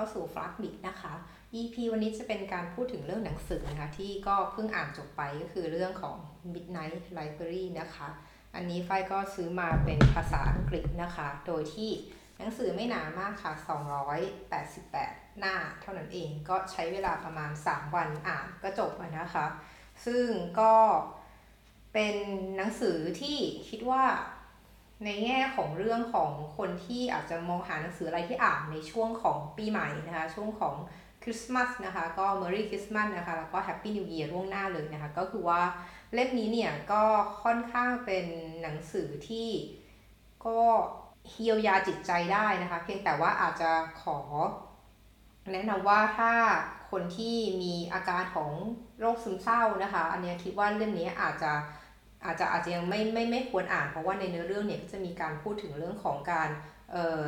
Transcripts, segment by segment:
เข้าสู่ฟลักบิกนะคะ EP วันนี้จะเป็นการพูดถึงเรื่องหนังสือนะคะ ที่ก็เพิ่งอ่านจบไปก็คือเรื่องของ Midnight Library นะคะ อันนี้ไฟก็ซื้อมาเป็นภาษาอังกฤษนะคะ โดยที่หนังสือไม่หนามากค่ะ 288 หน้าเท่านั้นเองก็ใช้เวลาประมาณ 3 วันอ่านก็จบแล้วนะคะ ซึ่งก็เป็นหนังสือที่คิดว่า ในแง่ของเรื่องของคนที่อาจจะมองหาหนังสืออะไรที่อ่านในช่วงของปีใหม่นะคะ ช่วงของคริสต์มาสนะคะ ก็ Merry Christmas นะคะ แล้วก็ Happy New Year ล่วงหน้าเลยนะคะ ก็คือว่าเล่มนี้เนี่ยก็ค่อนข้างเป็นหนังสือที่ก็เฮียวยาจิตใจได้นะคะ เพียงแต่ว่าอาจจะขอ แนะนำว่าถ้าคนที่มีอาการของโรคซึมเศร้านะคะ อันนี้คิดว่าเล่มนี้อาจจะ อาจจะอาจจะยังไม่ไม่ไม่ควรอ่าน เพราะว่าในเนื้อเรื่องเนี่ยก็จะมีการพูดถึงเรื่องของการเอ่อ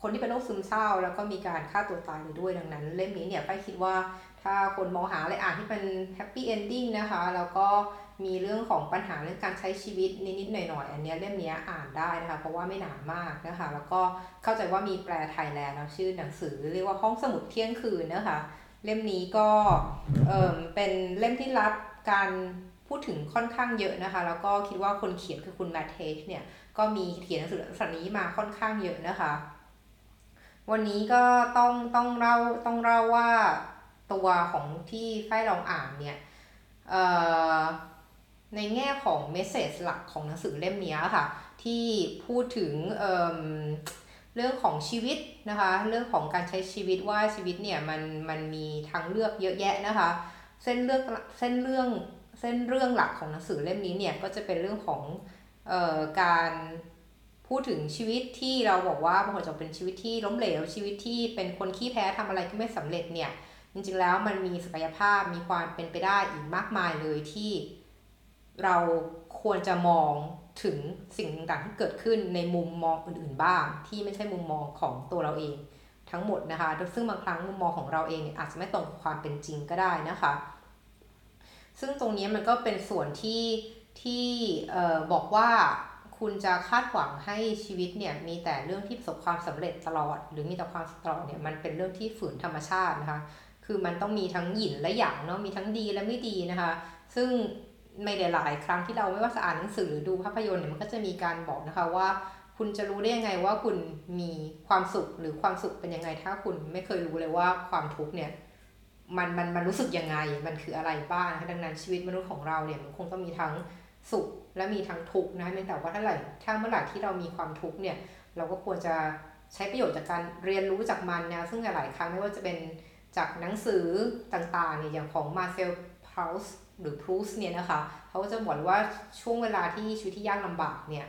คนที่เป็นโรคซึมเศร้า แล้วก็มีการฆ่าตัวตายด้วยดังนั้น เล่มนี้เนี่ยไปคิดว่าถ้าคนมองหาอะไรอ่านที่เป็น happy ending นะคะ แล้วก็มีเรื่องของปัญหาเรื่องการใช้ชีวิตนิดๆหน่อยๆอันนี้เล่มนี้อ่านได้นะคะ เพราะว่าไม่หนามากนะคะ แล้วก็เข้าใจว่ามีแปลไทยแล้วนะชื่อหนังสือเรียกว่าห้องสมุดเที่ยงคืนนะคะ เล่มนี้ก็เออเป็นเล่มที่รับการ พูดถึงค่อนข้างเยอะนะคะ แล้วก็คิดว่าคนเขียนคือคุณ Matt Haig เนี่ยก็มีเขียนหนังสือสันนี้มาค่อนข้างเยอะนะคะ วันนี้ก็ต้องต้องเล่าต้องเล่าว่าตัวของที่ฝ้ายลองอ่านเนี่ยในแง่ของ message หลักของหนังสือเล่มนี้ค่ะ ที่พูดถึงเรื่องของชีวิตนะคะ เรื่องของการใช้ชีวิตว่าชีวิตเนี่ยมันมันมีทางเลือกเยอะแยะนะคะ เส้นเลือกเส้นเรื่อง ส้นเรื่องหลักของหนังสือเล่มนี้เนี่ยก็จะเป็นเรื่องของออการพูดถึงชีวิตที่เราบอกว่าบางคนจะเป็นชีวิตที่ล้มเหลวชีวิตที่เป็นคนขี้แพ้ทำอะไรก็ไม่สำเร็จเนี่ยจริงๆแล้วมันมีศักยภาพมีความเป็นไปได้อีกมากมายเลยที่เราควรจะมองถึงสิ่งต่างๆที่เกิดขึ้นในมุมมองอื่นๆบ้าง ที่ไม่ใช่มุมมองของตัวเราเองทั้งหมดนะคะ ซึ่งบางครั้งมุมมองของเราเองเนี่ยอาจจะไม่ตรงกับความเป็นจริงก็ได้นะคะ ซึ่งตรงนี้มันก็เป็นส่วนที่ที่บอกว่าคุณจะคาดหวังให้ชีวิตเนี่ยมีแต่เรื่องที่ประสบความสำเร็จตลอด หรือมีแต่ความตลอดเนี่ยมันเป็นเรื่องที่ฝืนธรรมชาตินะคะ คือมันต้องมีทั้งหยินและหยางเนาะมีทั้งดีและไม่ดีนะคะ ซึ่งไม่ได้หลายครั้งที่เราไม่ว่าจะอ่านหนังสือหรือดูภาพยนตร์เนี่ยมันก็จะมีการบอกนะคะว่า คุณจะรู้ได้ยังไงว่าคุณมีความสุขหรือความสุขเป็นยังไง ถ้าคุณไม่เคยรู้เลยว่าความทุกข์เนี่ย มันมันมันรู้สึกยังไง มันคืออะไรบ้างดังนั้นชีวิตมนุษย์ของเราเนี่ยมันคงต้องมีทั้งสุขและมีทั้งทุกข์นะแต่ว่าถ้าไหร่ถ้าเมื่อไหร่ที่เรามีความทุกข์เนี่ยเราก็ควรจะใช้ประโยชน์จากการเรียนรู้จากมันนะซึ่งหลายครั้งไม่ว่าจะเป็นจากหนังสือต่างๆเนี่ยอย่างของมาเซลพาวส์หรือพรูสเนี่ยนะคะเขาก็จะบอกว่าช่วงเวลาที่ชีวิตที่ยากลำบากเนี่ย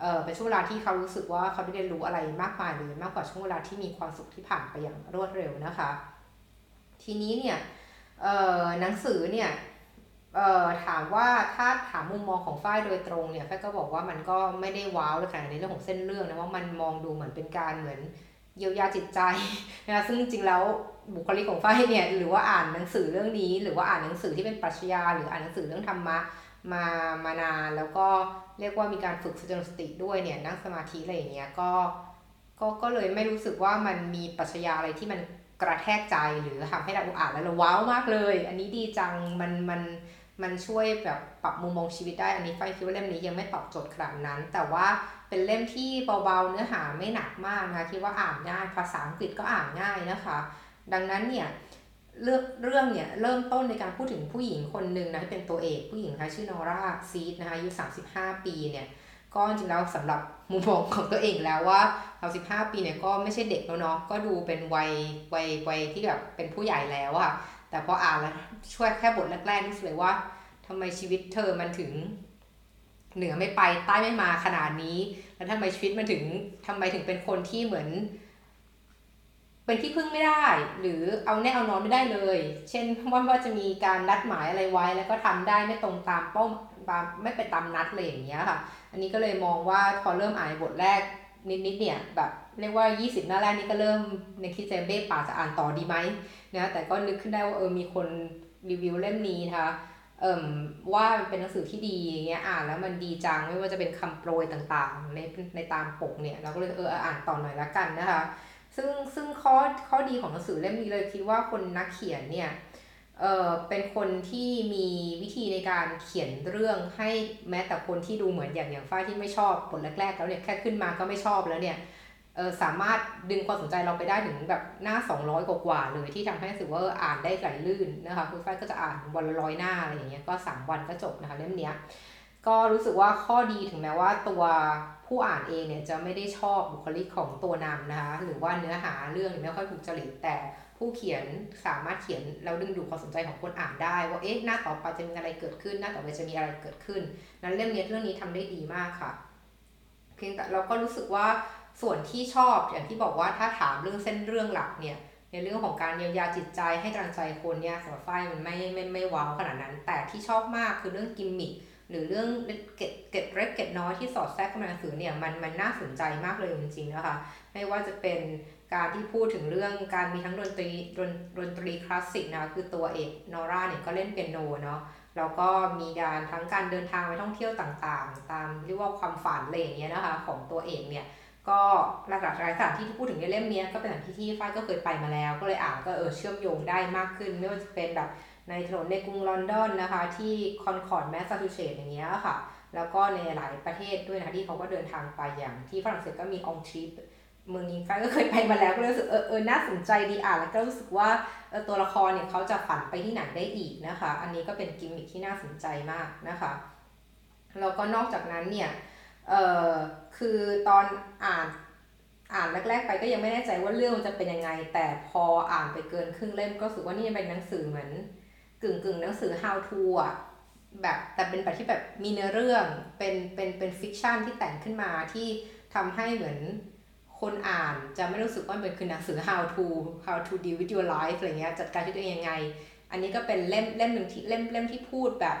เออเป็นช่วงเวลาที่เขารู้สึกว่าเขาได้เรียนรู้อะไรมากมายเลยมากกว่าช่วงเวลาที่มีความสุขที่ผ่านไปอย่างรวดเร็วนะคะ ทีนี้เนี่ยหนังสือเนี่ยถามว่าถ้าถามมุมมองของฝ้ายโดยตรงเนี่ยฝ้ายก็บอกว่ามันก็ไม่ได้ว้าวเลยค่ะในเรื่องของเส้นเรื่องนะว่ามันมองดูเหมือนเป็นการเหมือนเยียวยาจิตใจนะซึ่งจริงแล้วบุคลิกของฝ้ายเนี่ยหรือว่าอ่านหนังสือเรื่องนี้ หรือว่าอ่านหนังสือที่เป็นปรัชญาหรืออ่านหนังสือเรื่องธรรมะมามานานแล้วก็เรียกว่ามีการฝึกสติด้วยเนี่ยนั่งสมาธิอะไรอย่างเงี้ยก็ก็ก็เลยไม่รู้สึกว่ามันมีปรัชญาอะไรที่มัน กระแทกใจหรือทำให้เราอ่านแล้วเราว้าวมากเลย อันนี้ดีจังมันมันมันช่วยแบบปรับมุมมองชีวิตได้ อันนี้ไฟคิดว่าเล่มนี้ยังไม่ตอบโจทย์ขนาดนั้น แต่ว่าเป็นเล่มที่เบาๆเนื้อหาไม่หนักมากนะคะคิดว่าอ่านง่ายภาษาอังกฤษก็อ่านง่ายนะคะ ดังนั้นเนี่ยเรื่องเรื่องเนี่ยเริ่มต้นในการพูดถึงผู้หญิงคนหนึ่งนะที่เป็นตัวเอกผู้หญิงคะชื่อนอร่าซีดนะคะอายุ 35 ปีเนี่ยก็จริงแล้วสำหรับ มุมมองของตัวเองแล้วว่าเราสิบห้าปีเนี่ยก็ไม่ใช่เด็กแล้วเนาะก็ดูเป็นวัยวัยวัยที่แบบเป็นผู้ใหญ่แล้วอะแต่พออ่านแล้วช่วยแค่บทแรกๆนี่เลยว่าทำไมชีวิตเธอมันถึง เหนือไม่ไปใต้ไม่มาขนาดนี้ แล้วทำไมชีวิตมันถึงทำไมถึงเป็นคนที่เหมือน เป็นที่พึ่งไม่ได้ หรือเอาแน่เอานอนไม่ได้เลย เช่นว่าว่าจะมีการนัดหมายอะไรไว้ แล้วก็ทำได้ไม่ตรงตามเป้า ไม่ไปตามนัดเลยอย่างเงี้ยค่ะ อันนี้ก็เลยมองว่าพอเริ่มอ่านบทแรกนิดๆเนี่ยแบบเรียกว่า 20 หน้าแรกนี้ก็เริ่มในคิดเจเบ้ป่าจะอ่านต่อดีไหมนะแต่ก็นึกขึ้นได้ว่าเออมีคนรีวิวเล่มนี้นะคะเอ่มว่าเป็นหนังสือที่ดีอย่างเงี้ยอ่านแล้วมันดีจังไม่ว่าจะเป็นคำโปรยต่างๆ ในในตามปกเนี่ยเราก็เลยเอออ่านต่อหน่อยละกันนะคะ ซึ่งซึ่งข้อข้อดีของหนังสือเล่มนี้เลยคิดว่าคนนักเขียนเนี่ย เออเป็นคนที่มีวิธีในการเขียนเรื่องให้แม้แต่คนที่ดูเหมือนอย่างอย่างฝ้ายที่ไม่ชอบบทแรกๆแล้วเนี่ยแค่ขึ้นมาก็ไม่ชอบแล้วเนี่ยเออสามารถดึงความสนใจเราไปได้ถึงแบบหน้า 200 กว่าเลยที่ทำให้รู้สึกว่าอ่านได้ไหลลื่นนะคะคุณฝ้ายก็จะอ่านวันละร้อยหน้าอะไรอย่างเงี้ยก็ 3 วันก็จบนะคะเล่มเนี้ยก็รู้สึกว่าข้อดีถึงแม้ว่าตัวผู้อ่านเองเนี่ยจะไม่ได้ชอบบุคลิกของตัวนำนะคะหรือว่าเนื้อหาเรื่องไม่ค่อยถูกจริตแต่ ผู้เขียนสามารถเขียนแล้วดึงดูดความสนใจของคนอ่านได้ ว่าเอ๊ะหน้าต่อไปจะมีอะไรเกิดขึ้น หน้าต่อไปจะมีอะไรเกิดขึ้น นั้นเรื่องนี้เรื่องนี้ทำได้ดีมากค่ะ เพียงแต่เราก็รู้สึกว่าส่วนที่ชอบอย่างที่บอกว่าถ้าถามเรื่องเส้นเรื่องหลักเนี่ยในเรื่องของการเยียวยาจิตใจให้กำลังใจคนเนี่ยสำหรับฝ้ายมันไม่ไม่ไม่ว้าวขนาดนั้น แต่ที่ชอบมากคือเรื่องกิมมิคหรือเรื่องเก็ดเก็ดเล็กเก็ดน้อยที่สอดแทรกเข้ามาในหนังสือเนี่ยมันมันน่าสนใจมากเลยจริงๆนะคะ ไม่ว่าจะเป็น การที่พูดถึงเรื่องการมีทั้งดนตรีดนดนตรีคลาสสิกนะคือตัวเอกนอร่าเนี่ยก็เล่นเปียโนเนาะแล้วก็มีการทั้งการเดินทางไปท่องเที่ยวต่างๆ ตามเรียกว่าความฝันอะไรอย่างเงี้ยนะคะของตัวเอกเนี่ยก็หลักๆหลายสถานที่ที่พูดถึงในเล่มนี้ก็เป็นสถานที่ที่ฝ้ายก็เคยไปมาแล้ว ก็เลยอ่านก็เออเชื่อมโยงได้มากขึ้น ไม่ว่าจะเป็นแบบในถนนในกรุงลอนดอนนะคะที่คอนคอร์ดแมสซาชูเซตส์อย่างเงี้ยค่ะแล้วก็ในหลายประเทศด้วยนะคะที่เขาก็เดินทางไปอย่างที่ฝรั่งเศสก็มี Antibes เมืองนี้ฝ้ายก็เคยไปมาแล้วก็รู้สึกเออเออน่าสนใจดีอ่านแล้วก็รู้สึกว่าตัวละครเนี่ยเขาจะฝันไปที่ไหนได้อีกนะคะ อันนี้ก็เป็นกิมมิคที่น่าสนใจมากนะคะแล้วก็นอกจากนั้นเนี่ยเออคือตอนอ่านอ่านแรกๆไปก็ยังไม่แน่ใจว่าเรื่องมันจะเป็นยังไง แต่พออ่านไปเกินครึ่งเล่มก็รู้สึกว่านี่เป็นหนังสือเหมือนกึ่งกึ่งหนังสือ how to อะแบบแต่เป็นแบบที่แบบมีเนื้อเรื่องเป็นเป็นเป็น fiction ที่แต่งขึ้นมาที่ทำให้เหมือน คนอ่านจะไม่รู้สึกว่าเป็นคือหนังสือ how to how to deal with your life อะไรเงี้ยจัดการชีวิตตัวเองยังไง อันนี้ก็เป็นเล่มเล่มหนึ่งที่เล่มเล่มที่พูดแบบ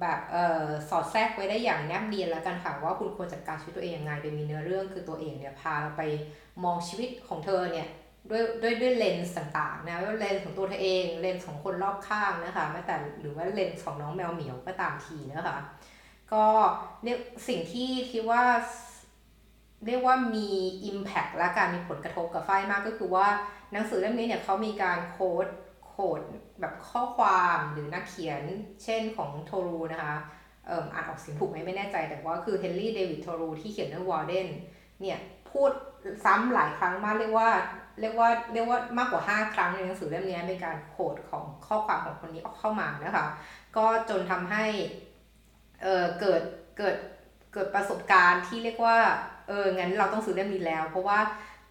แบบเอ่อสอดแทรกไว้ได้อย่างแนบเนียนแล้วกันค่ะว่าคุณควรจัดการชีวิตตัวเองยังไงโดยมีเนื้อเรื่องคือตัวเองเนี่ยพาเราไปมองชีวิตของเธอเนี่ยด้วยด้วยด้วยเลนส์ต่างๆนะว่าเลนส์ของตัวเธอเองเลนส์ของคนรอบข้างนะคะแม้แต่หรือว่าเลนส์ของน้องแมวเหมียวก็ตามทีนะคะก็เนี่ยสิ่งที่คิดว่า เรียกว่ามี Impact และการมีผลกระทบกับฝ้ายมากก็คือว่าหนังสือเล่มนี้เนี่ยเขามีการ quote quote แบบข้อความหรือนักเขียนเช่นของ Thoreau นะคะเอ่ออ่านออกเสียงถูกไหมไม่แน่ใจ แต่ว่าคือ Henry David Thoreau ที่เขียนเรื่อง Walden เนี่ยพูดซ้ำหลายครั้งมากเรียกว่าเรียกว่าเรียกว่ามากกว่า 5 ครั้งในหนังสือเล่มนี้เป็นการ quote ของข้อความของคนนี้ออกเข้ามานะคะ ก็จนทำให้เออเกิดเกิดเกิดประสบการณ์ที่เรียกว่า เอองั้นเราต้องซื้อเล่มนี้แล้ว เพราะว่า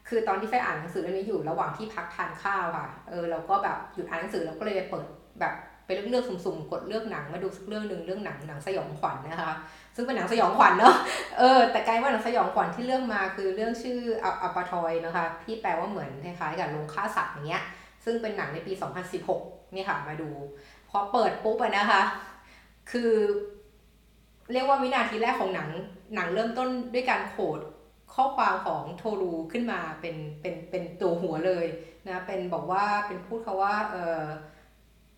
คือตอนที่ไฟอ่านหนังสือเล่มนี้อยู่ระหว่างที่พักทานข้าวค่ะเออเราก็แบบหยุดอ่านหนังสือเราก็เลยไปเปิดแบบไปเลือกเลือกสุ่มๆกดเลือกหนังมาดูสักเรื่องหนึ่งเรื่องหนังหนังสยองขวัญนนะคะ ซึ่งเป็นหนังสยองขวัญเนาะเออแต่กลายว่าหนังสยองขวัญที่เรื่องมาคือเรื่องชื่ออัปาทอยนะคะที่แปลว่าเหมือนคล้ายๆกับโรงฆ่าสัตว์อย่างเงี้ยซึ่งเป็นหนังในปี 2016นี่ค่ะมาดูพอเปิดปุ๊บนะคะ คือ เรียกว่าวินาทีแรกของหนัง หนังเริ่มต้นด้วยการโขดข้อความของโทรูขึ้นมาเป็นเป็นเป็นตัวหัวเลยนะเป็นบอกว่าเป็นพูดเขาว่าเออ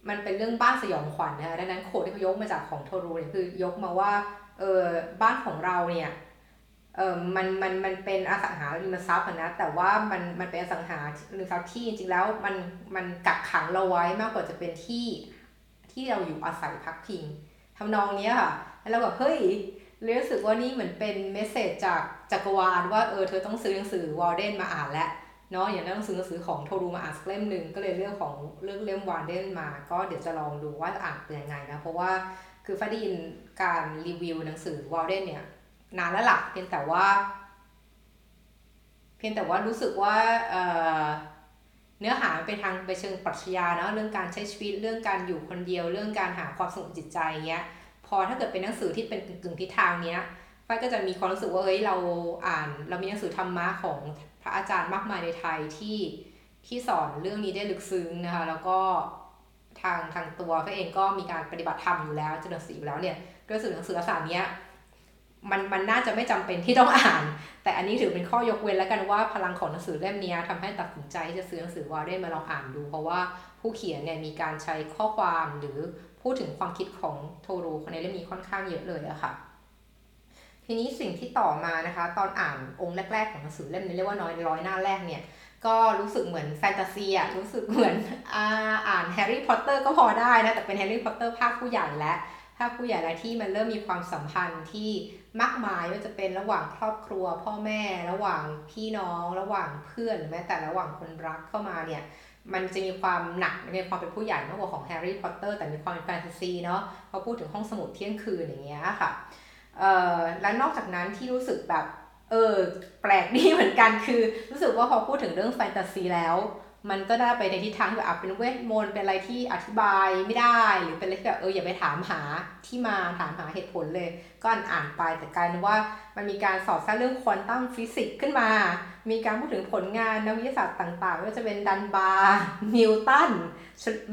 มันเป็นเรื่องบ้านสยองขวัญนะคะดังนั้นโคดที่เขายกมาจากของโทรูเนี่ยคือยกมาว่าเออบ้านของเราเนี่ยเออมันมันมันเป็นอสังหาริมทรัพย์นะแต่ว่ามันมันเป็นอสังหาริมทรัพย์ที่จริงๆแล้วมันมันกักขังเราไว้มากกว่าจะเป็นที่ที่เราอยู่อาศัยพักพิงทำนองนี้ค่ะ เราแบบเฮ้ยรู้สึกว่านี่เหมือนเป็นเมสเซจจากจักรวาลว่าเออเธอต้องซื้อหนังสือวอลเดนมาอ่านแล้วเนาะอย่างนั้นต้องซื้อหนังสือของโทรูมาอ่านสักเล่มหนึ่งก็เลยเรื่องของเรื่องเล่มวอลเดนมา ก็เดี๋ยวจะลองดูว่าอ่านเป็นยังไงนะเพราะว่าคือฟ้าได้ยินการรีวิวหนังสือวอลเดนเนี่ยนานแล้วหลักเพียงแต่ว่า เพียงแต่ว่ารู้สึกว่าเเนื้อหาไปทางไปเชิงปรัชญาเนาะเรื่องการใช้ชีวิตเรื่องการอยู่คนเดียว เรื่องการหาความสงบจิตใจเงี้ย พอถ้าเกิดเป็นหนังสือที่เป็นกึ่งทิศทางเนี้ยฝ้ายก็จะมีความรู้สึกว่าเฮ้ยเราอ่านเรามีหนังสือธรรมะของพระอาจารย์มากมายในไทยที่ที่สอนเรื่องนี้ได้ลึกซึ้งนะคะ แล้วก็ทางทางตัวเขาเองก็มีการปฏิบัติธรรมอยู่แล้วจนถึงสีอยู่แล้วเนี่ยก็สื่อหนังสือลักษณะนี้มันมันน่าจะไม่จำเป็นที่ต้องอ่าน แต่อันนี้ถือเป็นข้อยกเว้นแล้วกันว่าพลังของหนังสือเล่มนี้ทำให้ตัดสินใจจะซื้อหนังสือ Walden มาลองอ่านดู เพราะว่าผู้เขียนเนี่ยมีการใช้ข้อความหรือ พูดถึงความคิดของ Thoreau ในเล่มนี้ค่อนข้างเยอะเลยอะค่ะ ทีนี้สิ่งที่ต่อมานะคะ ตอนอ่านองค์แรก ๆ ของหนังสือเล่มนี้เรียกว่าน้อยร้อยหน้าแรกเนี่ยก็รู้สึกเหมือนแฟนตาซีอะรู้สึกเหมือนอ่าอ่านแฮร์รี่พอตเตอร์ก็พอได้นะ แต่เป็นแฮร์รี่พอตเตอร์ภาคผู้ใหญ่และภาคผู้ใหญ่และที่มันเริ่มมีความสัมพันธ์ที่มากมายว่าจะเป็นระหว่างครอบครัว พ่อแม่ ระหว่างพี่น้อง ระหว่างเพื่อนหรือแม้แต่ระหว่างคนรักเข้ามาเนี่ย มันจะมีความหนักในความเป็นผู้ใหญ่มากกว่าของแฮร์รี่พอตเตอร์แต่มีความเป็นแฟนตาซีเนาะพอพูดถึงห้องสมุดเที่ยงคืนอย่างเงี้ยค่ะเอ่อและนอกจากนั้นที่รู้สึกแบบเออแปลกดีเหมือนกันคือ รู้สึกว่าพอพูดถึงเรื่องแฟนตาซีแล้ว มันก็ได้ไปในทิศทางแบบเป็นเวทมนต์เป็นอะไรที่อธิบายไม่ได้หรือเป็นอะไรที่แบบเอออย่าไปถามหาที่มาถามหาเหตุผลเลย ก็อ่านอ่านไปแต่กลายเป็นว่ามันมีการสอดแทรกเรื่องควอนตัมฟิสิกส์ขึ้นมา มีการพูดถึงผลงานนักวิทยาศาสตร์ต่างๆไม่ว่าจะเป็นดันบาร์นิวตัน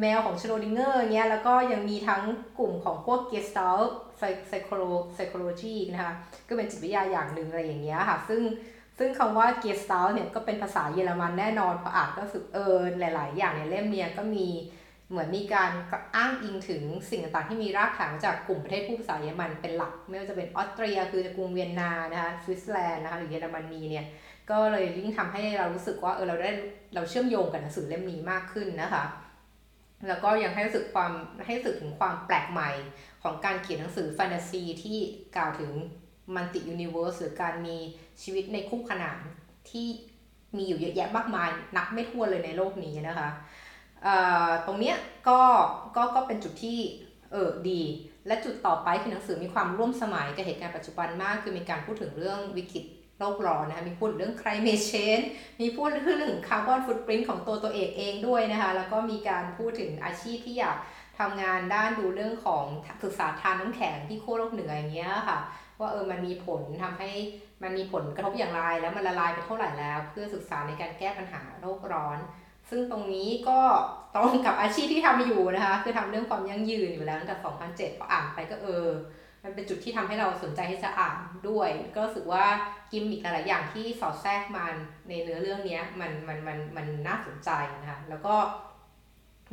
แมวของชโรดิงเกอร์เงี้ยแล้วก็ยังมีทั้งกลุ่มของพวก Gestalt psycholo psychology นะคะก็เป็นจิตวิทยาอย่างหนึ่งอะไรอย่างเงี้ยค่ะซึ่ง ซึ่งคำว่า g e s t a l เนี่ยก็เป็นภาษาเยอรมันแน่นอนพออ่านก็สึกเออหลาย ๆ อย่างในเล่มเนี้ยก็มีเหมือนมีการอ้างอิงถึงสิ่งต่างๆที่มีรากฐานจากกลุ่มประเทศพูดภาษาเยอรมันเป็นหลัก ไม่ว่าจะเป็นออสเตรียคือจะกรุงเวียนนานะคะสวิตเซอร์แลนด์นะคะหรือเยอรมนีเนี่ยก็เลยยิ่งทำให้เรารู้สึกว่าเออเราได้เราเชื่อมโยงกับหนังสือเล่มนี้มากขึ้นนะคะ แล้วก็ยังให้รู้สึกความให้รู้สึกถึงความแปลกใหม่ของการเขียนหนังสือแฟนตาซีที่กล่าวถึง multi-universe หรือการมี ชีวิตในคู่ขนานที่มีอยู่เยอะแยะมากมาย นับไม่ถ้วนเลยในโลกนี้นะคะตรงเนี้ยก็ก็ก็เป็นจุดที่เออดี และจุดต่อไปคือหนังสือมีความร่วมสมัยกับเหตุการณ์ปัจจุบันมาก คือมีการพูดถึงเรื่องวิกฤตโลกร้อนนะคะมีพูดเรื่อง climate change มีพูดเรื่องคาร์บอนฟุตปรินต์ของตัวตัวเองเองด้วยนะคะ แล้วก็มีการพูดถึงอาชีพที่อยากทำงานด้านดูเรื่องของศึกษาทานน้ำแข็งที่โคโลกเหนืออย่างเงี้ยค่ะ ว่าเออมันมีผลทำให้มันมีผลกระทบอย่างไร แล้วมันละลายไปเท่าไหร่แล้ว เพื่อศึกษาในการแก้ปัญหาโลกร้อน ซึ่งตรงนี้ก็ตรงกับอาชีพที่ทำอยู่นะคะคือทำเรื่องความยั่งยืนอยู่แล้วตั้งแต่ 2007พออ่านไปก็เออ มันเป็นจุดที่ทำให้เราสนใจที่จะอ่านด้วย ก็รู้สึกว่ากิมมิคหลายอย่างที่สอดแทรกมันในเนื้อเรื่องนี้มันมันมันมันน่าสนใจนะคะแล้วก็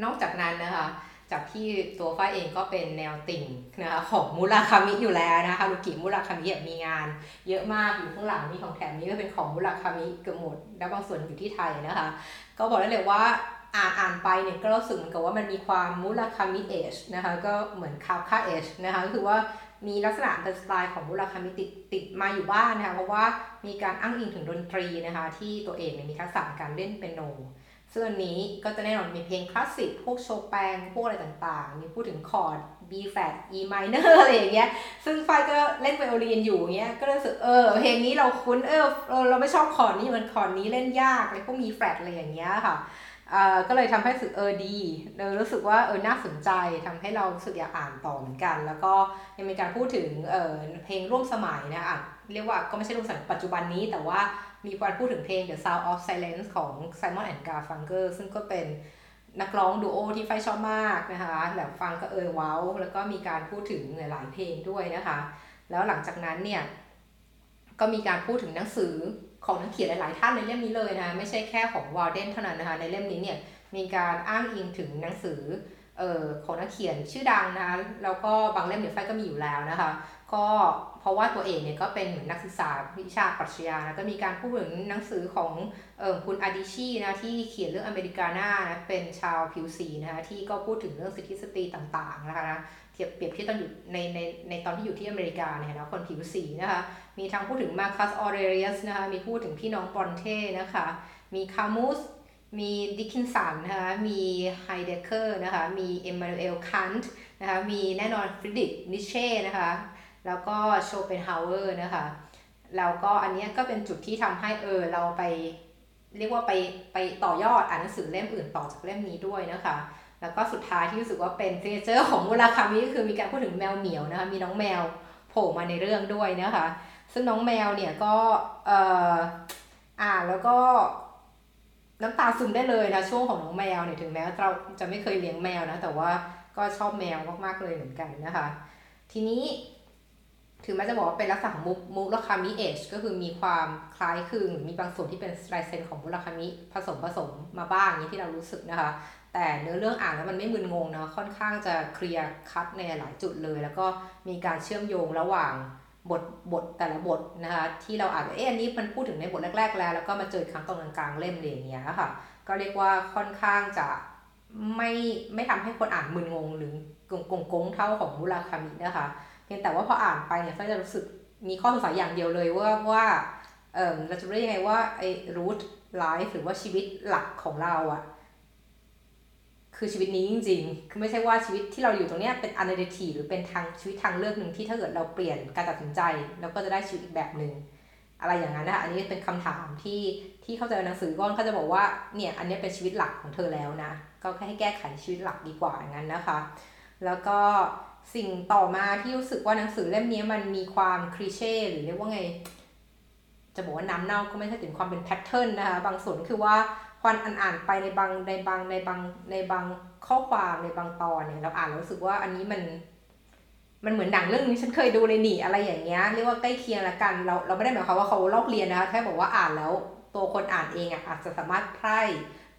นอกจากนั้นนะคะ จากที่ตัวฝ้ายเองก็เป็นแนวติ่งนะคะของมูราคามิอยู่แล้วนะคะฮารุกิมูราคามิมีงาน เยอะมากอยู่ข้างหลังมีของแถมนี้ก็เป็นของมูราคามิเกือบหมดและบางส่วนอยู่ที่ไทยนะคะ ก็บอกได้เลยว่าอ่านอ่านไปเนี่ยก็รู้สึกเหมือนกับว่ามันมีความมูราคามิเอชนะคะก็เหมือนคาคาเอชนะคะก็คือว่ามีลักษณะเป็นสไตล์ของมูราคามิติดติดมาอยู่บ้านนะคะเพราะว่ามีการอ้างอิงถึงดนตรีนะคะที่ตัวเองมีทักษะการเล่นเปียโน ซึ่งอันนี้ก็จะแน่นอนมีเพลงคลาสสิกพวกโชแปงพวกอะไรต่างๆ มีพูดถึงคอร์ด B flat E minor อะไรอย่างเงี้ย ซึ่งฝ้ายก็เล่นไวโอลินอยู่เงี้ย ก็รู้สึกเออเพลงนี้เราคุ้นเออเราไม่ชอบคอร์ดนี้มันคอร์ดนี้เล่นยากเลยพวกมีแฟลตอะไรอย่างเงี้ยค่ะก็เลยทำให้รู้สึกเออดีเออรู้สึกว่าเออน่าสนใจทำให้เราสึกอยากอ่านต่อเหมือนกัน แล้วก็ยังมีการพูดถึงเออเพลงร่วมสมัยนะอะเรียกว่าก็ไม่ใช่ร่วมสมัยปัจจุบันนี้แต่ว่า มีการพูดถึงเพลง The Sound of Silence ของ Simon and Garfunkel ซึ่งก็เป็นนักร้องดูโอที่ไฟชอบมากนะคะแบบฟังก็เออว้าวแล้วก็มีการพูดถึงหลายๆเพลงด้วยนะคะ แล้วหลังจากนั้นเนี่ย ก็มีการพูดถึงหนังสือของนักเขียนหลาย ๆ ท่านในเล่มนี้เลยนะไม่ใช่แค่ของวอลเดนเท่านั้นนะคะในเล่มนี้เนี่ยมีการอ้างอิงถึงหนังสือเอ่อของนักเขียนชื่อดังนะคะแล้วก็บางเล่มเนี่ยไฟก็มีอยู่แล้วนะคะ ก็เพราะว่าตัวเองเนี่ยก็เป็นเหมือนนักศึกษาวิชาปรัชญานะก็มีการพูดถึงหนังสือของเออคุณอาดิชีนะที่เขียนเรื่อง Americanah นะเป็นชาวผิวสีนะคะที่ก็พูดถึงเรื่องสิทธิสตรีต่างๆนะคะนะเทียบเปรียบที่ตอนอยู่ในในในตอนที่อยู่ที่อเมริกาเนี่ยนะคนผิวสีนะคะมีทั้งพูดถึงมาร์คัสออเรเลียสนะคะมีพูดถึงพี่น้องบรอนเต้นะคะมีคามูสมีดิคินสันนะคะ มีไฮเดเกอร์นะคะ มีเอมมานูเอลคันต์นะคะ มีแน่นอนฟริดริกนิเช่นะคะ แล้วก็โชเปนฮาวเออร์นะคะแล้วก็อันนี้ก็เป็นจุดที่ทำให้เออเราไปเรียกว่าไปไปต่อยอดอ่านหนังสือเล่มอื่นต่อจากเล่มนี้ด้วยนะคะ แล้วก็สุดท้ายที่รู้สึกว่าเป็น feature ของมุราคามิก็คือมีการพูดถึงแมวเหมียวนะคะมีน้องแมวโผล่มาในเรื่องด้วยนะคะ ซึ่งน้องแมวเนี่ยก็เอ่ออ่านแล้วก็น้ำตาซึมได้เลยนะช่วงของน้องแมวเนี่ยถึงแม้เราจะไม่เคยเลี้ยงแมวนะแต่ว่าก็ชอบแมวมากๆเลยเหมือนกันนะคะ ทีนี้ ถึงแม้จะบอกว่าเป็นลักษณะของมุกมุราคามิเอชก็คือมีความคล้ายคลึงมีบางส่วนที่เป็นลายเซ็นของมุราคามิผสมผสมมาบ้างนี้ที่เรารู้สึกนะคะ แต่เนื้อเรื่องอ่านแล้วมันไม่มึนงงนะค่อนข้างจะเคลียร์คัดในหลายจุดเลย แล้วก็มีการเชื่อมโยงระหว่างบทบทแต่ละบทนะคะที่เราอ่านเอ๊ะอันนี้มันพูดถึงในบทแรก ๆ แล้ว แล้วก็มาเจอครั้งตรงกลางเล่มเลยอย่างเงี้ยค่ะ ก็เรียกว่าค่อนข้างจะไม่ไม่ทำให้คนอ่านมึนงงหรืองงๆเท่าของมุราคามินะคะ เพียงแต่ว่าพออ่านไปเนี่ยก็จะรู้สึกมีข้อสงสัยอย่างเดียวเลยว่าว่าเออเราจะรู้ได้ยังไงว่าไอ้ root life หรือว่าชีวิตหลักของเราอะคือชีวิตนี้จริงๆ คือไม่ใช่ว่าชีวิตที่เราอยู่ตรงนี้เป็นอันเดทีหรือเป็นทางชีวิตทางเลือกหนึ่งที่ถ้าเกิดเราเปลี่ยนการตัดสินใจเราก็จะได้ชีวิตอีกแบบหนึ่งอะไรอย่างนั้นนะอันนี้เป็นคำถามที่ที่เข้าใจในหนังสือก้อนเขาจะบอกว่าเนี่ยอันนี้เป็นชีวิตหลักของเธอแล้วนะ ก็แค่ให้แก้ไขชีวิตหลักดีกว่าอย่างนั้นนะคะ แล้วก็ สิ่งต่อมาที่รู้สึกว่าหนังสือเล่มนี้มันมีความคลีเช่หรือเรียกว่าไง จะบอกว่าน้ำเน่าก็ไม่ใช่ถึงความเป็นแพทเทิร์นนะคะบางส่วนคือว่าควันอ่านไปในบางในบางในบางในบางข้อความในบางตอนเนี่ยเราอ่านแล้วรู้สึกว่าอันนี้มันมันเหมือนหนังเรื่องนี้ฉันเคยดูเลยหนีอะไรอย่างเงี้ยเรียกว่าใกล้เคียงละกันเราเราไม่ได้หมายความว่าเขาลอกเรียนนะคะแค่บอกว่าอ่านแล้วตัวคนอ่านเองอะอาจจะสามารถไพร่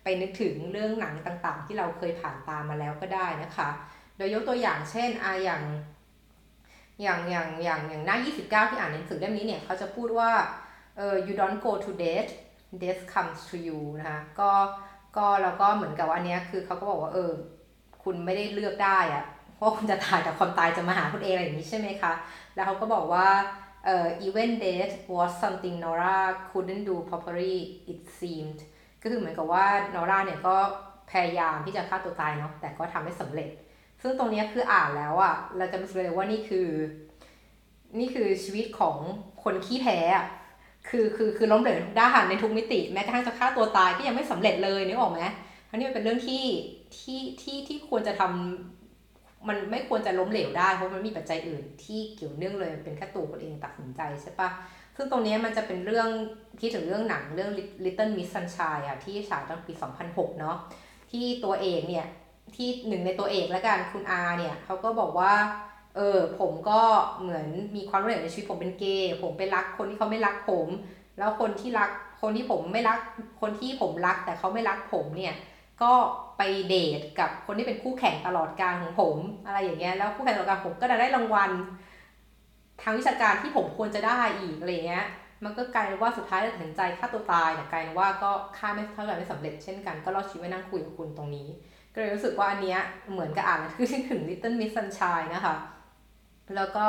ไปนึกถึงเรื่องหนังต่างๆ ที่เราเคยผ่านตามมาแล้วก็ได้นะคะ โดยยกตัวอย่างเช่นอาอย่างอย่างอย่างอย่างอย่างหน้า 29 ที่อ่านหนังสือเล่มนี้เนี่ยเขาจะพูดว่าเออ you don't go to death death comes to you นะคะก็ก็แล้วก็เหมือนกับว่าอันเนี้ยคือเขาก็บอกว่าเออคุณไม่ได้เลือกได้อะเพราะคุณจะตายแต่ความตายจะมาหาคุณเองอะไรอย่างนี้ใช่ไหมคะ แล้วเขาก็บอกว่าเอ่อ even death was something Nora couldn't do properly it seemed ก็คือเหมือนกับว่านอร่าเนี่ยก็พยายามที่จะฆ่าตัวตายเนาะแต่ก็ทำไม่สำเร็จ ซึ่งตรงนี้คืออ่านแล้วอะเราจะรู้สึกเลยว่านี่คือ นี่คือชีวิตของคนขี้แพ้อะคือคือคือล้มเหลวด้านในทุกมิติ แม้กระทั่งจะฆ่าตัวตายก็ยังไม่สำเร็จเลยนึกออกไหมอันนี้มันเป็นเรื่องที่ที่ที่ที่ควรจะทำมันไม่ควรจะล้มเหลวได้เพราะมันมีปัจจัยอื่นที่เกี่ยวเนื่องเลยเป็นแค่ตัวคนเองตัดสินใจใช่ปะซึ่งตรงนี้มันจะเป็นเรื่องที่ถึงเรื่องหนังเรื่อง Little Miss Sunshine อะที่ฉายตอนปี 2006 เนาะที่ตัวเอกเนี่ย ที่หนึ่งในตัวเอกแล้วกันคุณอาเนี่ยเขาก็บอกว่าเออผมก็เหมือนมีความรู้สึกในชีวิตผมเป็นเกย์ผมไปรักคนที่เขาไม่รักผม แล้วคนที่รักคนที่ผมไม่รักคนที่ผมรักแต่เขาไม่รักผมเนี่ยก็ไปเดทกับคนที่เป็นคู่แข่งตลอดการของผมอะไรอย่างเงี้ยแล้วคู่แข่งตลอดการผมก็ได้รางวัลทางวิชาการที่ผมควรจะได้อีกอะไรเงี้ยมันก็กลายเป็นว่าสุดท้ายตัดสินใจฆ่าตัวตายแต่กลายเป็นว่าก็ฆ่าไม่เท่าไหร่ไม่สำเร็จเช่นกันก็รอดชีวิตนั่งคุยกับคุณตรงนี้ ก็เลยรู้สึกว่าอันเนี้ยเหมือนกับอ่านคือถึง Little Miss Sunshine นะคะ แล้วก็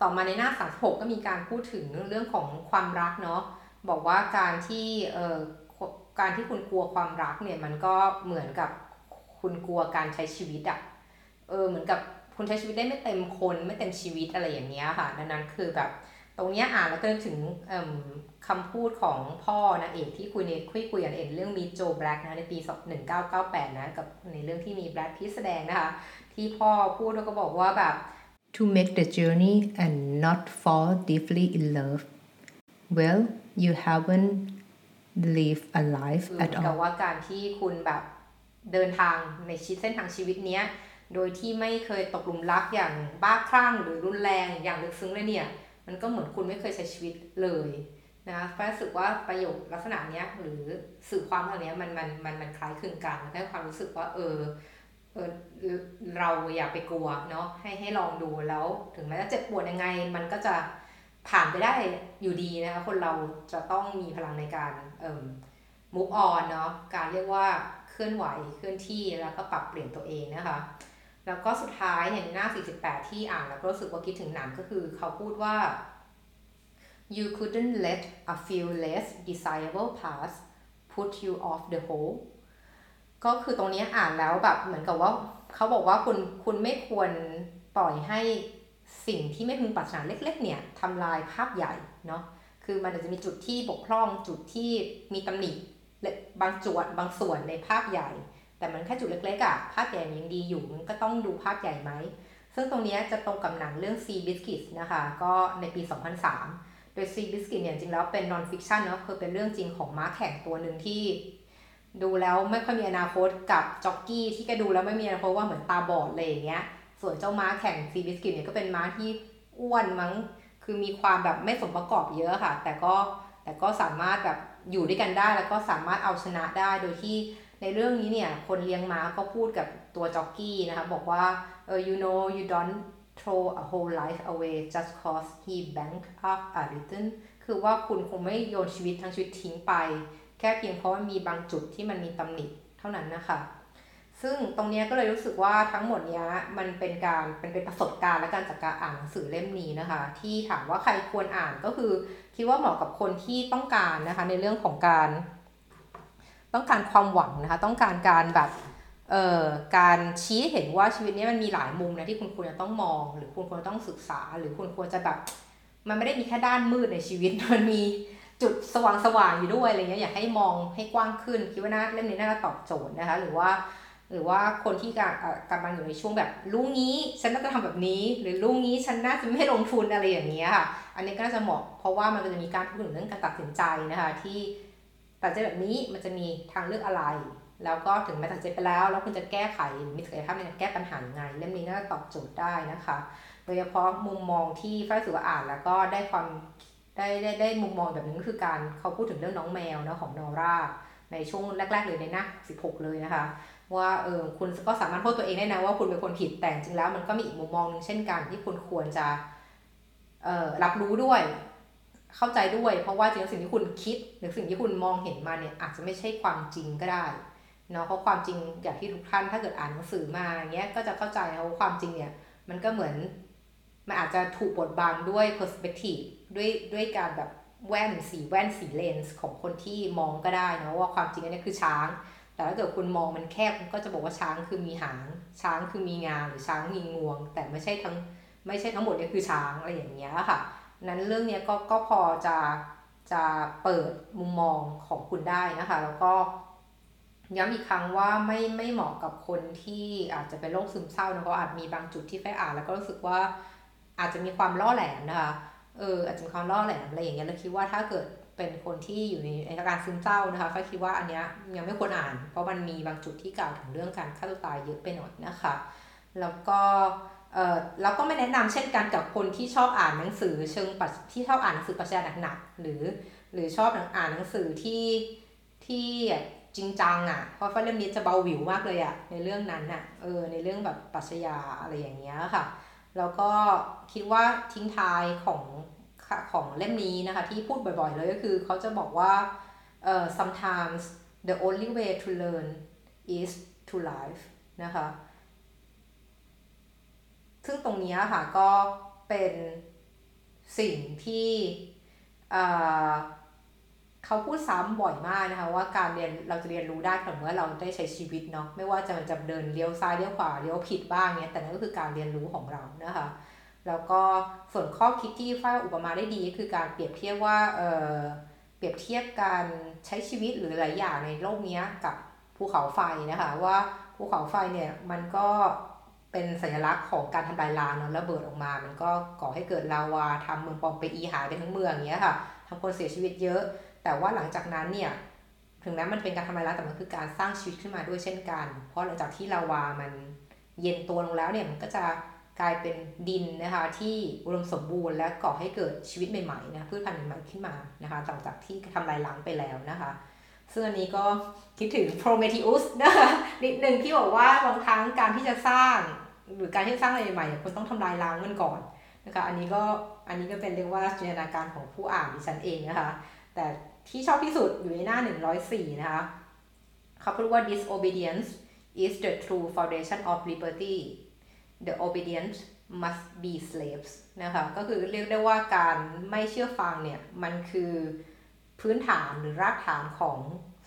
ต่อมาในหน้า 36 ก็มีการพูดถึงเรื่องของความรักเนาะบอกว่าการที่เอ่อการที่คุณกลัวความรักเนี่ยมันก็เหมือนกับคุณกลัวการใช้ชีวิตอะ่ะเออเหมือนกับคุณใช้ชีวิตได้ไม่เต็มคนไม่เต็มชีวิตอะไรอย่างเงี้ยค่ะดังนั้นคือแบบ ตรงเนี้ยอ่านแล้วก็ถึงคำพูดของพ่อนะเอกที่คุยในคุยคุยกันเองเรื่องมีโจแบล็กนะในปี 1998 นะกับในเรื่องที่มีแบล็กพีแสดงนะคะที่พ่อพูดแล้วก็บอกว่าแบบ to make the journey and not fall deeply in love well you haven't lived a life คือ at กับ all ว่าการที่คุณแบบเดินทางในชีวิตเส้นทางชีวิตเนี้ย โดยที่ไม่เคยตกหลุมรักอย่างบ้าคลั่งหรือรุนแรงอย่างลึกซึ้งเลยเนี่ย มันก็เหมือนคุณไม่เคยใช้ชีวิตเลยนะแค่รู้สึกว่าประโยคลักษณะเนี้ยหรือสื่อความเหล่านี้มันมันมันมันคล้ายคลึงกันแค่ความรู้สึกว่าเออเออเราอย่าไปกลัวเนาะให้ให้ลองดูแล้ว ถึงแม้จะเจ็บปวดยังไง มันก็จะผ่านไปได้อยู่ดีนะคะคนเราจะต้องมีพลังในการเอ่อ move on เนาะการเรียกว่าเคลื่อนไหวเคลื่อนที่แล้วก็ปรับเปลี่ยนตัวเองนะคะ แล้วก็สุดท้ายเนี่ยหน้า 48 ที่อ่านแล้วก็รู้สึกว่าคิดถึงหนังก็คือเขาพูดว่า you couldn't let a few less desirable parts put you off the whole ก็คือตรงนี้อ่านแล้วแบบเหมือนกับว่าเขาบอกว่าคุณคุณไม่ควรปล่อยให้สิ่งที่ไม่พึงปรารถนาเล็ก ๆ เนี่ยทำลายภาพใหญ่เนาะคือมันอาจจะมีจุดที่บกพร่องจุดที่มีตำหนิบางจุดบางส่วนในภาพใหญ่ แต่มันแค่จุดเล็กๆอะ่ะ ภาพใหญ่ยังดีอยู่ มันก็ต้องดูภาพใหญ่ไหม ซึ่งตรงนี้จะตรงกับหนังเรื่อง Seabiscuit นะคะ ก็ในปี 2003 โดย Seabiscuit เนี่ยจริงแล้วเป็น non fiction เนาะคือเป็นเรื่องจริงของม้าแข่งตัวหนึ่งที่ ดูแล้วไม่ค่อยมีอนาคตกับจ็อกกี้ที่แกดูแล้วไม่มีอนาคตว่าเหมือนตาบอดเลยอย่างเงี้ย ส่วนเจ้าม้าแข่ง Seabiscuit เนี่ยก็เป็นม้าที่อ้วนมั้ง คือมีความแบบไม่สมประกอบเยอะค่ะ แต่ก็แต่ก็สามารถแบบอยู่ด้วยกันได้แล้วก็สามารถเอาชนะได้โดยที่ ในเรื่องนี้เนี่ยคนเลี้ยงม้าก็พูดกับตัวจ็อกกี้นะคะ บอกว่าเออ you know you don't throw a whole life away just cause he bank up a little คือว่าคุณคงไม่โยนชีวิตทั้งชีวิตทิ้งไป แค่เพียงเพราะว่ามีบางจุดที่มันมีตำหนิเท่านั้นนะคะ ซึ่งตรงนี้ก็เลยรู้สึกว่าทั้งหมดนี้มันเป็นการเป็นเป็นประสบการณ์และการจากการอ่านหนังสือเล่มนี้นะคะ ที่ถามว่าใครควรอ่านก็คือคิดว่าเหมาะกับคนที่ต้องการนะคะในเรื่องของการ ต้องการความหวังนะคะ ต้องการการแบบเอ่อการชี้เห็นว่าชีวิตนี้มันมีหลายมุมนะที่คุณควรจะต้องมอง หรือคุณควรต้องศึกษา หรือคุณควรจะแบบมันไม่ได้มีแค่ด้านมืดในชีวิตมันมีจุดสว่างสว่างอยู่ด้วยอะไรเงี้ยอยากให้มองให้กว้างขึ้นคิดว่าน่าเล่มนี้น่าจะตอบโจทย์นะคะ หรือว่า หรือว่าคนที่กำเอ่อกำลังอยู่ในช่วงแบบรู้งี้ฉันน่าจะทำแบบนี้ หรือรู้งี้ฉันน่าจะไม่ลงทุนอะไรอย่างเงี้ยค่ะ อันนี้ก็น่าจะเหมาะเพราะว่ามันจะมีการพูดถึงเรื่องการตัดสินใจนะคะที่ ตัดสินใจแบบนี้มันจะมีทางเลือกอะไร แล้วก็ถึงแม้ตัดใจไปแล้ว แล้วคุณจะแก้ไขหรือมีศักยภาพในการแก้ปัญหายังไงเล่มนี้น่าจะตอบโจทย์ได้นะคะ โดยเฉพาะมุมมองที่ฝ้ายสึกว่าอ่านแล้วก็ได้ความได้ได้ได้มุมมองแบบนึงก็คือการเขาพูดถึงเรื่องน้องแมวนะของนอร่าในช่วงแรก ๆ เลยในหน้า16 เลยนะคะ ว่าเออคุณก็สามารถโทษตัวเองได้นะว่าคุณเป็นคนผิดแต่จริงแล้ว มันก็มีอีกมุมมองหนึงเช่นกันที่คุณควรจะเอ่อรับรู้ด้วย เข้าใจด้วย เพราะว่าจริงสิ่งที่คุณคิด หรือสิ่งที่คุณมองเห็นมาเนี่ยอาจจะไม่ใช่ความจริงก็ได้เนาะเพราะความจริงอย่างที่ทุกท่านถ้าเกิดอ่านหนังสือมาอย่างเงี้ยก็จะเข้าใจนะว่าความจริงเนี่ยมันก็เหมือนมันอาจจะถูกบดบังด้วย perspective ด้วยด้วยการแบบแว่นสีแว่นสีเลนส์ของคนที่มองก็ได้นะว่าความจริงอันนี้คือช้าง แต่ถ้าเกิดคุณมองมันแคบก็จะบอกว่าช้างคือมีหาง ช้างคือมีงาหรือช้างมีงวง แต่ไม่ใช่ทั้งไม่ใช่ทั้งหมดเนี่ยคือช้างอะไรอย่างเงี้ยค่ะ นั้นเรื่องนี้ก็ก็พอจะจะเปิดมุมมองของคุณได้นะคะ แล้วก็ย้ำอีกครั้งว่าไม่ไม่เหมาะกับคนที่อาจจะเป็นโรคซึมเศร้านะก็อาจมีบางจุดที่ไฟอ่านแล้วก็รู้สึกว่าอาจจะมีความล่อแหลมนะคะเอออาจจะมีความล่อแหลมอะไรอย่างเงี้ยแล้วคิดว่าถ้าเกิดเป็นคนที่อยู่ในอาการซึมเศร้านะคะก็คิดว่าอันเนี้ยยังไม่ควรอ่าน เพราะมันมีบางจุดที่กล่าวถึงเรื่องการฆ่าตัวตายเยอะไปหน่อยนะคะ แล้วก็ แล้วก็ไม่แนะนำเช่นกันกับคนที่ชอบอ่านหนังสือ เชิงปัที่ชอบอ่านหนังสือปรัชญาหนักๆหรือ หรือชอบอ่านหนังสือที่ที่จริงจังอะเพราะว่าเล่มนี้จะเบาหวิวมากเลยอะในเรื่องนั้นอะเออในเรื่องแบบปรัชญาอะไรอย่างเงี้ยค่ะ แล้วก็คิดว่าทิ้งท้ายของของเล่มนี้นะคะที่พูดบ่อยๆเลยก็คือเขาจะบอกว่าเอ่อ sometimes the only way to learn is to live นะคะ ซึ่งตรงนี้ค่ะก็เป็นสิ่งที่เขาพูดซ้ำบ่อยมากนะคะว่าการเรียนเราจะเรียนรู้ได้ต่อเมื่อเราได้ใช้ชีวิตเนาะไม่ว่าจะมันจะเดินเลี้ยวซ้ายเลี้ยวขวาเลี้ยวผิดบ้างเนี้ยแต่นั่นก็คือการเรียนรู้ของเรานะคะแล้วก็ส่วนข้อคิดที่ฝ้ายอุปมาได้ดีก็คือการเปรียบเทียบว่าเออเปรียบเทียบการใช้ชีวิตหรือหลายอย่างในโลกนี้กับภูเขาไฟนะคะว่าภูเขาไฟเนี่ยมันก็ เป็นสัญลักษณ์ของการทำลายล้างเนาะระเบิดออกมา มันก็ก่อให้เกิดลาวาทำเมืองปอมเปอีหายไปทั้งเมืองอย่างเงี้ยค่ะทำคนเสียชีวิตเยอะ แต่ว่าหลังจากนั้นเนี่ยถึงแม้มันเป็นการทำลายล้างแต่มันคือการสร้างชีวิตขึ้นมาด้วยเช่นกัน เพราะหลังจากที่ลาวามันเย็นตัวลงแล้วเนี่ยมันก็จะกลายเป็นดินนะคะที่อุดมสมบูรณ์และก่อให้เกิดชีวิตใหม่ๆนะพืชพันธุ์ใหม่ขึ้นมานะคะหลังจากที่ทำลายล้างไปแล้วนะคะซึ่งอันนี้ก็คิดถึง Prometheus นะคะนิดหนึ่งที่บอกว่าบางครั้งการที่จะสร้าง หรือการที่สร้างอะไรใหม่คุณต้องทำลายล้างมันก่อนนะคะอันนี้ก็อันนี้ก็เป็นเรียกว่าจินตนาการของผู้อ่านดิฉันเองนะคะ แต่ที่ชอบที่สุดอยู่ในหน้า 104 นะคะเขาพูดว่า disobedience is the true foundation of liberty the obedient must be slaves นะคะก็คือเรียกได้ว่าการไม่เชื่อฟังเนี่ย มันคือพื้นฐานหรือรากฐานของ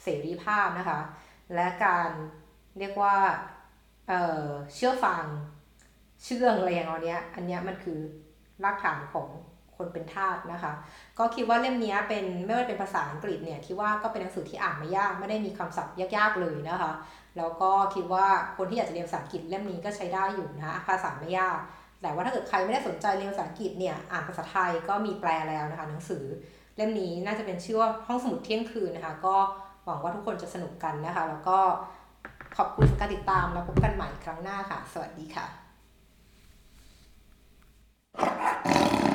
เสรีภาพนะคะ และการเรียกว่า เเชื่อฟังเชื่องอะไรอย่างเนี้ย อันเนี้ยมันคือรากฐานของคนเป็นทาสนะคะ ก็คิดว่าเล่มนี้เป็นไม่ว่าเป็นภาษาอังกฤษเนี่ยคิดว่าก็เป็นหนังสือที่อ่านไม่ยากไม่ได้มีคำศัพท์ยากๆเลยนะคะ แล้วก็คิดว่าคนที่อยากจะเรียนภาษาอังกฤษเล่มนี้ก็ใช้ได้อยู่นะคะภาษาไม่ยาก แต่ว่าถ้าเกิดใครไม่ได้สนใจเรียนภาษาอังกฤษเนี่ยอ่านภาษาไทยก็มีแปลแล้วนะคะหนังสือเล่มนี้น่าจะเป็นชื่อว่าห้องสมุดเที่ยงคืนนะคะ ก็หวังว่าทุกคนจะสนุกกันนะคะ แล้วก็ ขอบคุณการติดตามแล้วพบกันใหม่ครั้งหน้าค่ะ สวัสดีค่ะ